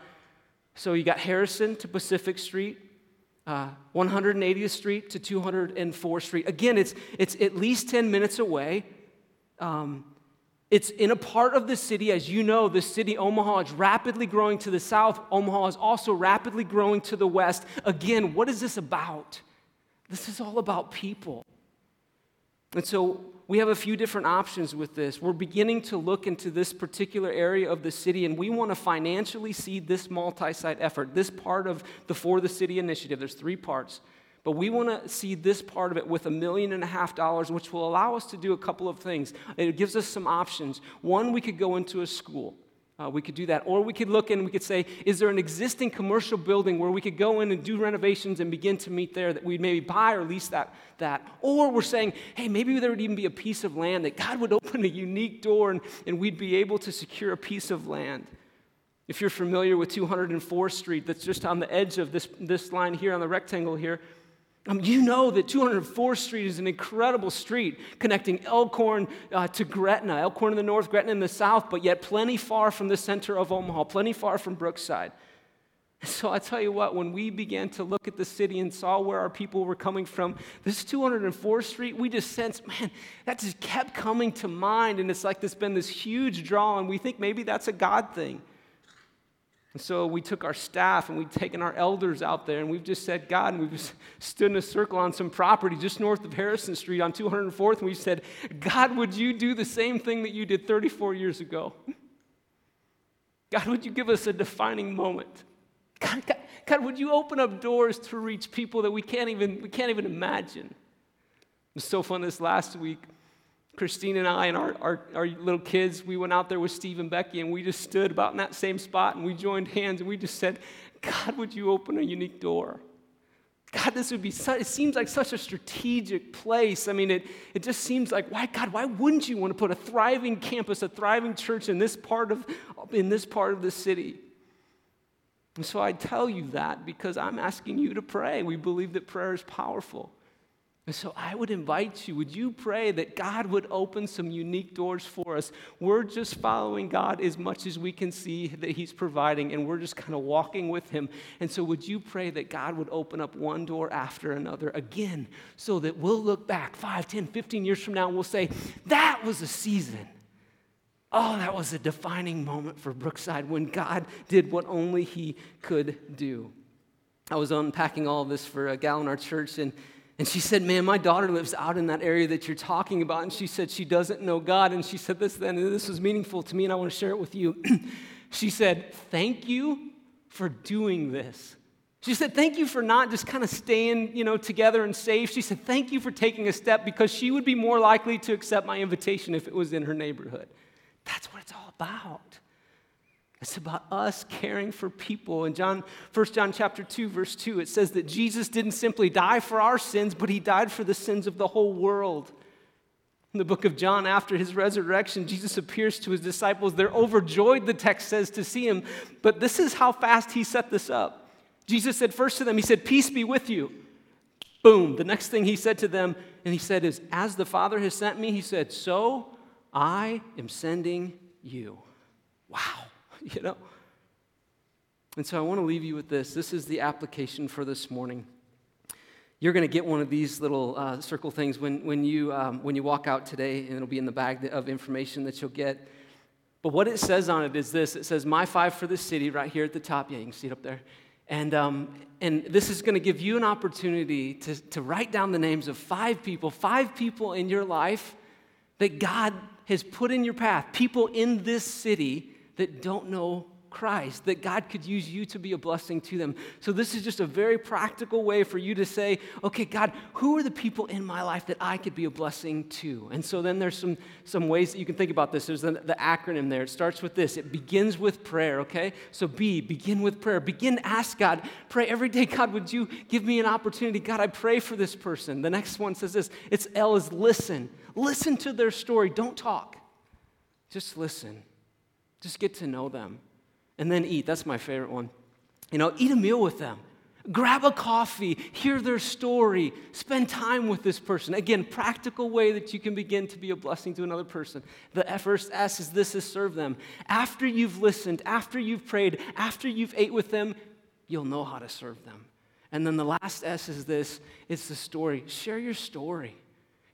So you got Harrison to Pacific Street, uh, 180th Street to 204th Street. Again, it's, it's at least 10 minutes away. Um, it's in a part of the city, as you know, the city, Omaha, is rapidly growing to the south. Omaha is also rapidly growing to the west. Again, what is this about? This is all about people. And so we have a few different options with this. We're beginning to look into this particular area of the city, and we want to financially seed this multi site effort, this part of the For the City initiative. There's three parts. But we want to see this part of it with a million and a half dollars, which will allow us to do a couple of things. It gives us some options. One, we could go into a school. Uh, we could do that. Or we could look and we could say, is there an existing commercial building where we could go in and do renovations and begin to meet there that we'd maybe buy or lease that, that? Or we're saying, hey, maybe there would even be a piece of land that God would <laughs> open a unique door and, and we'd be able to secure a piece of land. If you're familiar with 204th Street, that's just on the edge of this, this line here on the rectangle here, um, you know that 204th Street is an incredible street connecting Elkhorn uh, to Gretna, Elkhorn in the north, Gretna in the south, but yet plenty far from the center of Omaha, plenty far from Brookside. So I tell you what, when we began to look at the city and saw where our people were coming from, this 204th Street, we just sensed, man, that just kept coming to mind. And it's like there's been this huge draw, and we think maybe that's a God thing. And so we took our staff and we've taken our elders out there and we've just said, God, and we've just stood in a circle on some property just north of Harrison Street on 204th, and we said, God, would you do the same thing that you did 34 years ago? God, would you give us a defining moment? God, God, God, would you open up doors to reach people that we can't even, we can't even imagine? It was so fun this last week. Christine and I and our, our, our, little kids, we went out there with Steve and Becky and we just stood about in that same spot and we joined hands and we just said, God, would you open a unique door? God, this would be such, it seems like such a strategic place. I mean, it, it just seems like, why, God, why wouldn't you want to put a thriving campus, a thriving church in this part of, in this part of the city? And so I tell you that because I'm asking you to pray. We believe that prayer is powerful. And so I would invite you, would you pray that God would open some unique doors for us? We're just following God as much as we can see that He's providing, and we're just kind of walking with Him. And so would you pray that God would open up one door after another again so that we'll look back 5, 10, 15 years from now and we'll say, that was a season. Oh, that was a defining moment for Brookside when God did what only He could do. I was unpacking all this for a gal in our church, and and she said, Man, my daughter lives out in that area that you're talking about. And she said she doesn't know God. And she said this then, this was meaningful to me, and I want to share it with you. <clears throat> she said, Thank you for doing this. She said, Thank you for not just kind of staying, you know, together and safe. She said, Thank you for taking a step because she would be more likely to accept my invitation if it was in her neighborhood. That's what it's all about. It's about us caring for people. In John, 1 John chapter 2, verse 2, it says that Jesus didn't simply die for our sins, but he died for the sins of the whole world. In the book of John, after his resurrection, Jesus appears to his disciples. They're overjoyed, the text says, to see him. But this is how fast he set this up. Jesus said first to them, He said, Peace be with you. Boom. The next thing he said to them, and he said, is, As the Father has sent me, he said, So I am sending you. Wow. <laughs> you know? And so I want to leave you with this. This is the application for this morning. You're going to get one of these little uh, circle things when, when, you, um, when you walk out today, and it'll be in the bag of information that you'll get. But what it says on it is this it says, My five for the city, right here at the top. Yeah, you can see it up there. And, um, and this is going to give you an opportunity to, to write down the names of five people, five people in your life that God has put in your path, people in this city that don't know Christ, that God could use you to be a blessing to them. So, this is just a very practical way for you to say, okay, God, who are the people in my life that I could be a blessing to? And so, then there's some, some ways that you can think about this. There's the, the acronym there. It starts with this it begins with prayer, okay? So, B, begin with prayer. Begin, ask God, pray every day, God, would you give me an opportunity? God, I pray for this person. The next one says this it's L is listen. Listen to their story, don't talk. Just listen. Just get to know them and then eat. That's my favorite one. You know, eat a meal with them. Grab a coffee, hear their story, spend time with this person. Again, practical way that you can begin to be a blessing to another person. The first S is this is serve them. After you've listened, after you've prayed, after you've ate with them, you'll know how to serve them. And then the last S is this it's the story. Share your story.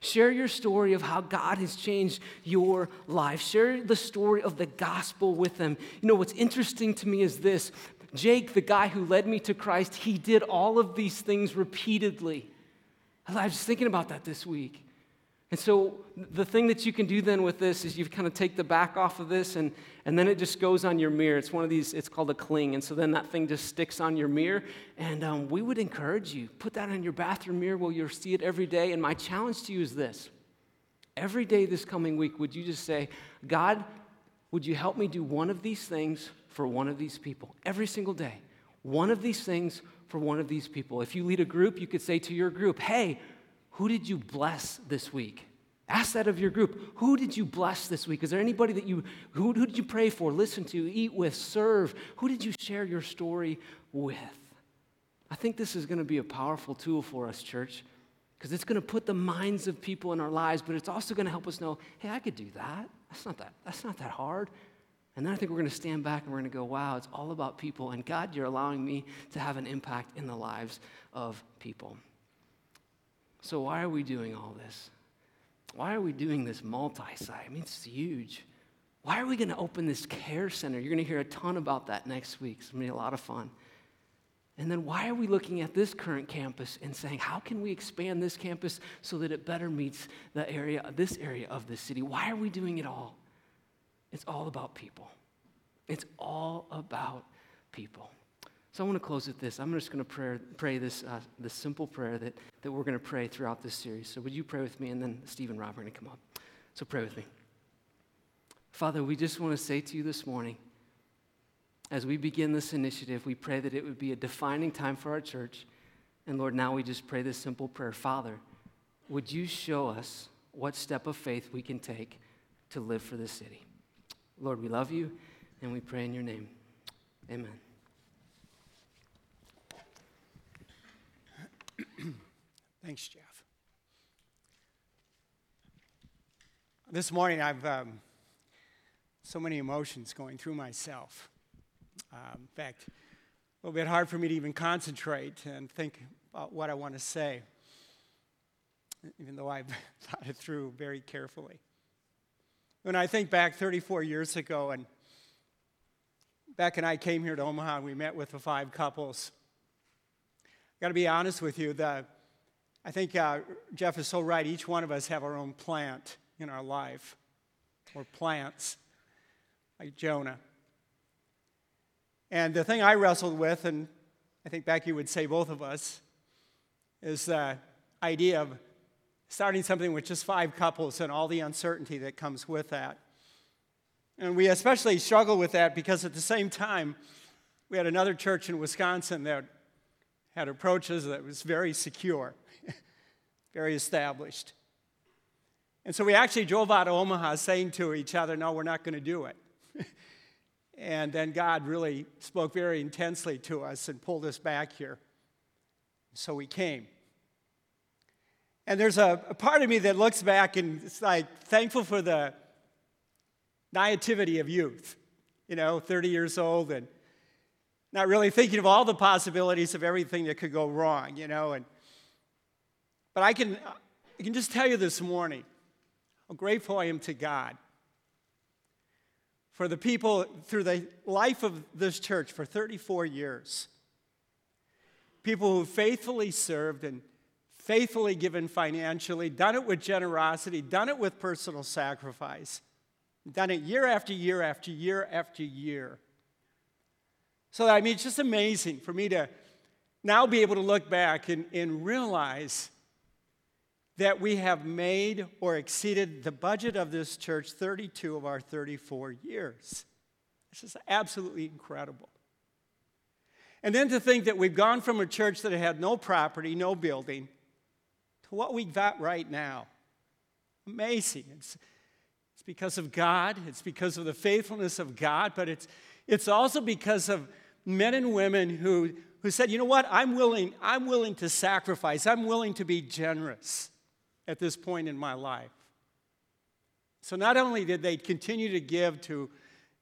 Share your story of how God has changed your life. Share the story of the gospel with them. You know, what's interesting to me is this Jake, the guy who led me to Christ, he did all of these things repeatedly. I was thinking about that this week. And so the thing that you can do then with this is you kind of take the back off of this and, and then it just goes on your mirror. It's one of these, it's called a cling. And so then that thing just sticks on your mirror. And um, we would encourage you, put that on your bathroom mirror where you'll see it every day. And my challenge to you is this every day this coming week, would you just say, God, would you help me do one of these things for one of these people? Every single day. One of these things for one of these people. If you lead a group, you could say to your group, hey, who did you bless this week? Ask that of your group. Who did you bless this week? Is there anybody that you, who, who did you pray for, listen to, eat with, serve? Who did you share your story with? I think this is going to be a powerful tool for us, church, because it's going to put the minds of people in our lives, but it's also going to help us know, hey, I could do that. That's not that, that's not that hard. And then I think we're going to stand back and we're going to go, wow, it's all about people. And God, you're allowing me to have an impact in the lives of people. So, why are we doing all this? Why are we doing this multi site? I mean, it's huge. Why are we going to open this care center? You're going to hear a ton about that next week. It's going to be a lot of fun. And then why are we looking at this current campus and saying, how can we expand this campus so that it better meets the area, this area of the city? Why are we doing it all? It's all about people. It's all about people. So I want to close with this. I'm just going to pray, pray this, uh, this simple prayer that, that we're going to pray throughout this series. So would you pray with me? And then Steve and Rob are going to come up. So pray with me. Father, we just want to say to you this morning, as we begin this initiative, we pray that it would be a defining time for our church. And Lord, now we just pray this simple prayer Father, would you show us what step of faith we can take to live for this city? Lord, we love you and we pray in your name. Amen. Thanks, Jeff. This morning, I've um, so many emotions going through myself. Um, in fact, a little bit hard for me to even concentrate and think about what I want to say, even though I've <laughs> thought it through very carefully. When I think back 34 years ago, and Beck and I came here to Omaha, and we met with the five couples. I got to be honest with you, the, I think uh, Jeff is so right. Each one of us have our own plant in our life, or plants, like Jonah. And the thing I wrestled with, and I think Becky would say both of us, is the idea of starting something with just five couples and all the uncertainty that comes with that. And we especially struggle with that because at the same time, we had another church in Wisconsin that had approaches that was very secure, very established. And so we actually drove out of Omaha saying to each other, No, we're not going to do it. <laughs> and then God really spoke very intensely to us and pulled us back here. So we came. And there's a, a part of me that looks back and it's like thankful for the naivety of youth, you know, 30 years old and not really thinking of all the possibilities of everything that could go wrong, you know. And, but I can, I can just tell you this morning how grateful I am to God for the people through the life of this church for 34 years. People who faithfully served and faithfully given financially, done it with generosity, done it with personal sacrifice, done it year after year after year after year So, I mean, it's just amazing for me to now be able to look back and, and realize that we have made or exceeded the budget of this church 32 of our 34 years. This is absolutely incredible. And then to think that we've gone from a church that had no property, no building, to what we've got right now. Amazing. It's, it's because of God, it's because of the faithfulness of God, but it's, it's also because of men and women who, who said, you know what, I'm willing, I'm willing to sacrifice, I'm willing to be generous at this point in my life. So not only did they continue to give to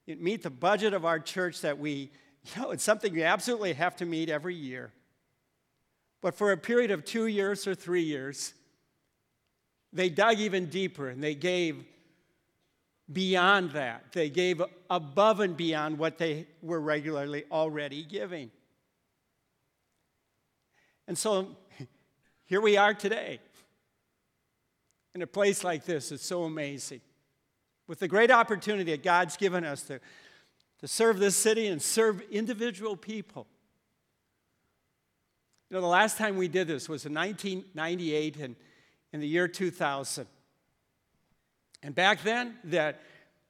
meet the budget of our church that we, you know, it's something we absolutely have to meet every year. But for a period of two years or three years, they dug even deeper and they gave beyond that. They gave above and beyond what they were regularly already giving. And so <laughs> here we are today in a place like this. It's so amazing. With the great opportunity that God's given us to, to serve this city and serve individual people. You know, the last time we did this was in 1998 and in the year 2000. And back then, that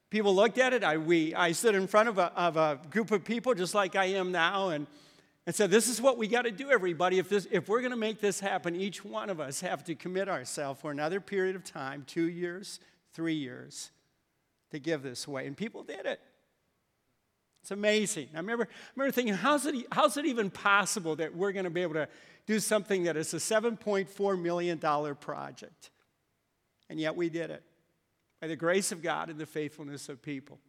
people looked at it. I, we, I stood in front of a, of a group of people just like I am now and, and said, This is what we got to do, everybody. If, this, if we're going to make this happen, each one of us have to commit ourselves for another period of time two years, three years to give this away. And people did it. It's amazing. I remember, I remember thinking, how's it, how's it even possible that we're going to be able to do something that is a $7.4 million project? And yet we did it by the grace of God and the faithfulness of people.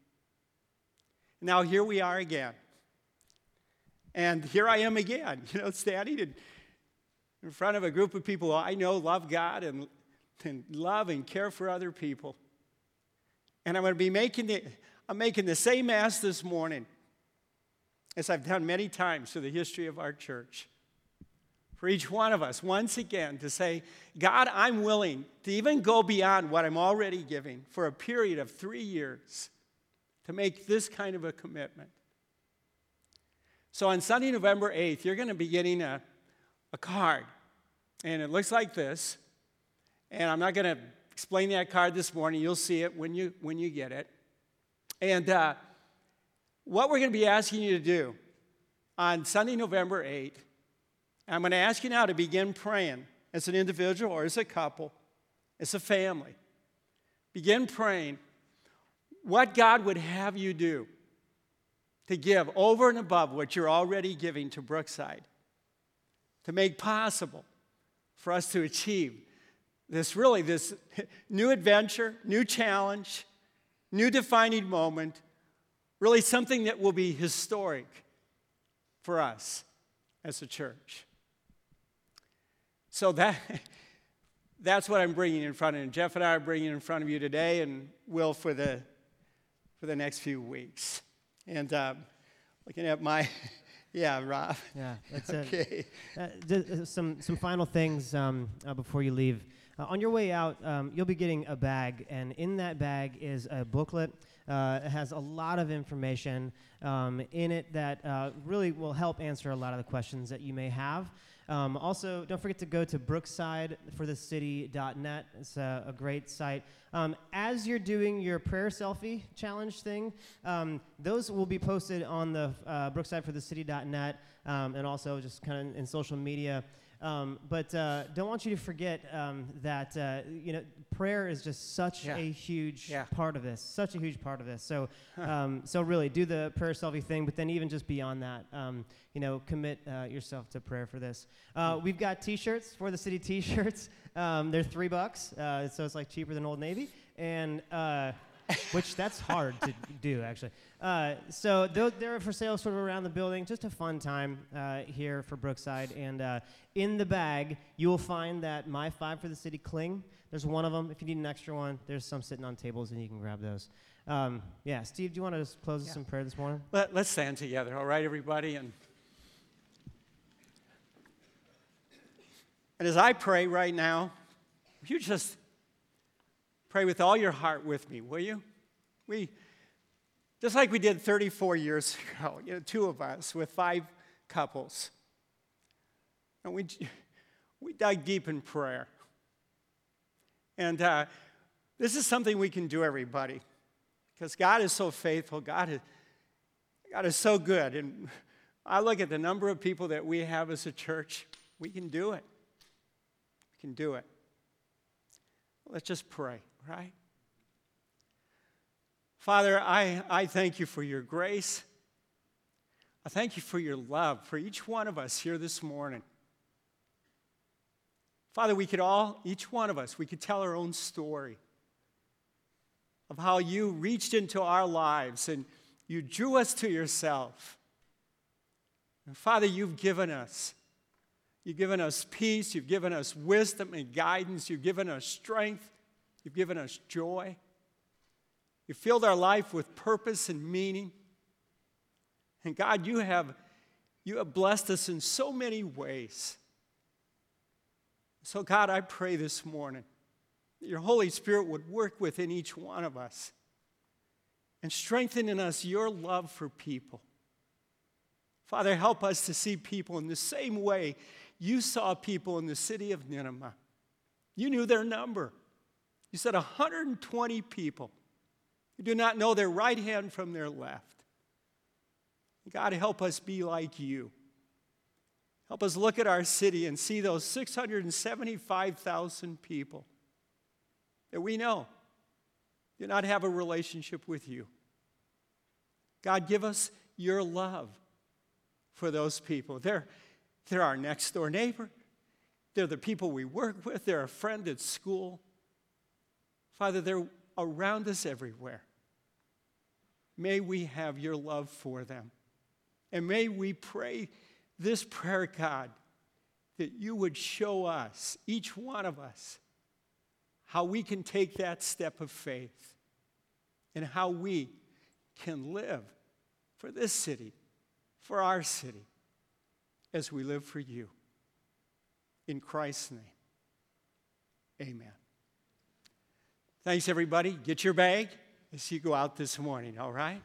Now here we are again. And here I am again, <laughs> you know, standing in, in front of a group of people I know love God and, and love and care for other people. And I'm going to be making the, I'm making the same mass this morning as I've done many times through the history of our church for each one of us once again to say, God, I'm willing to even go beyond what I'm already giving for a period of three years to make this kind of a commitment. So on Sunday, November 8th, you're going to be getting a, a card. And it looks like this. And I'm not going to explain that card this morning. You'll see it when you, when you get it. And uh, what we're going to be asking you to do on Sunday, November 8th I'm going to ask you now to begin praying as an individual or as a couple, as a family. Begin praying what God would have you do to give over and above what you're already giving to Brookside, to make possible for us to achieve this really this <laughs> new adventure, new challenge, new defining moment, really something that will be historic for us as a church. So that, <laughs> that's what I'm bringing in front of you. Jeff and I are bringing in front of you today and will for the, for the next few weeks. And um, looking at my, <laughs> yeah, Rob. Yeah, that's okay. Uh, uh, some, some final things um, uh, before you leave. Uh, on your way out, um, you'll be getting a bag, and in that bag is a booklet. Uh, it has a lot of information um, in it that uh, really will help answer a lot of the questions that you may have. Um, also, don't forget to go to brooksideforthecity.net. It's a, a great site. Um, as you're doing your prayer selfie challenge thing, um, those will be posted on the uh, brooksideforthecity.net um, and also just kind of in social media. Um, but uh, don't want you to forget um, that uh, you know prayer is just such yeah. a huge yeah. part of this, such a huge part of this. So, um, so really do the prayer selfie thing, but then even just beyond that, um, you know, commit uh, yourself to prayer for this. Uh, hmm. we've got T-shirts for the city T-shirts. Um, they're three bucks, uh, so it's like cheaper than Old Navy, and uh, which that's hard to do actually. Uh, so they're for sale sort of around the building. Just a fun time uh, here for Brookside. And uh, in the bag, you will find that My Five for the City cling. There's one of them. If you need an extra one, there's some sitting on tables, and you can grab those. Um, yeah, Steve, do you want to close yeah. us in prayer this morning? Let, let's stand together, all right, everybody? And, and as I pray right now, you just pray with all your heart with me, will you? We Just like we did 34 years <laughs> ago, you know, two of us with five couples. And we, we dug deep in prayer. And uh, this is something we can do, everybody, because God is so faithful. God is, God is so good. And I look at the number of people that we have as a church, we can do it. Can do it. Let's just pray, right? Father, I, I thank you for your grace. I thank you for your love for each one of us here this morning. Father, we could all, each one of us, we could tell our own story of how you reached into our lives and you drew us to yourself. And Father, you've given us. You've given us peace. You've given us wisdom and guidance. You've given us strength. You've given us joy. You filled our life with purpose and meaning. And God, you have, you have blessed us in so many ways. So, God, I pray this morning that your Holy Spirit would work within each one of us and strengthen in us your love for people. Father, help us to see people in the same way you saw people in the city of Nineveh. You knew their number. You said 120 people You do not know their right hand from their left. God, help us be like you. Help us look at our city and see those 675,000 people that we know do not have a relationship with you. God, give us your love for those people. They're, they're our next door neighbor, they're the people we work with, they're a friend at school. Father, they're around us everywhere. May we have your love for them. And may we pray this prayer, God, that you would show us, each one of us, how we can take that step of faith and how we can live for this city, for our city, as we live for you. In Christ's name, amen. Thanks, everybody. Get your bag as you go out this morning, all right?